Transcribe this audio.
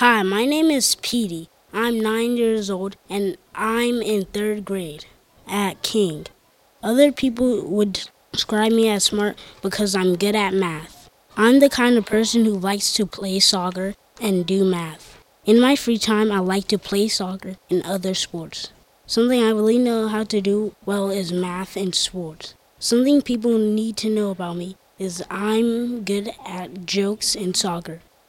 Hi, my name is Petey. I'm nine years old and I'm in third grade at King. Other people would describe me as smart because I'm good at math. I'm the kind of person who likes to play soccer and do math. In my free time, I like to play soccer and other sports. Something I really know how to do well is math and sports. Something people need to know about me is I'm good at jokes and soccer.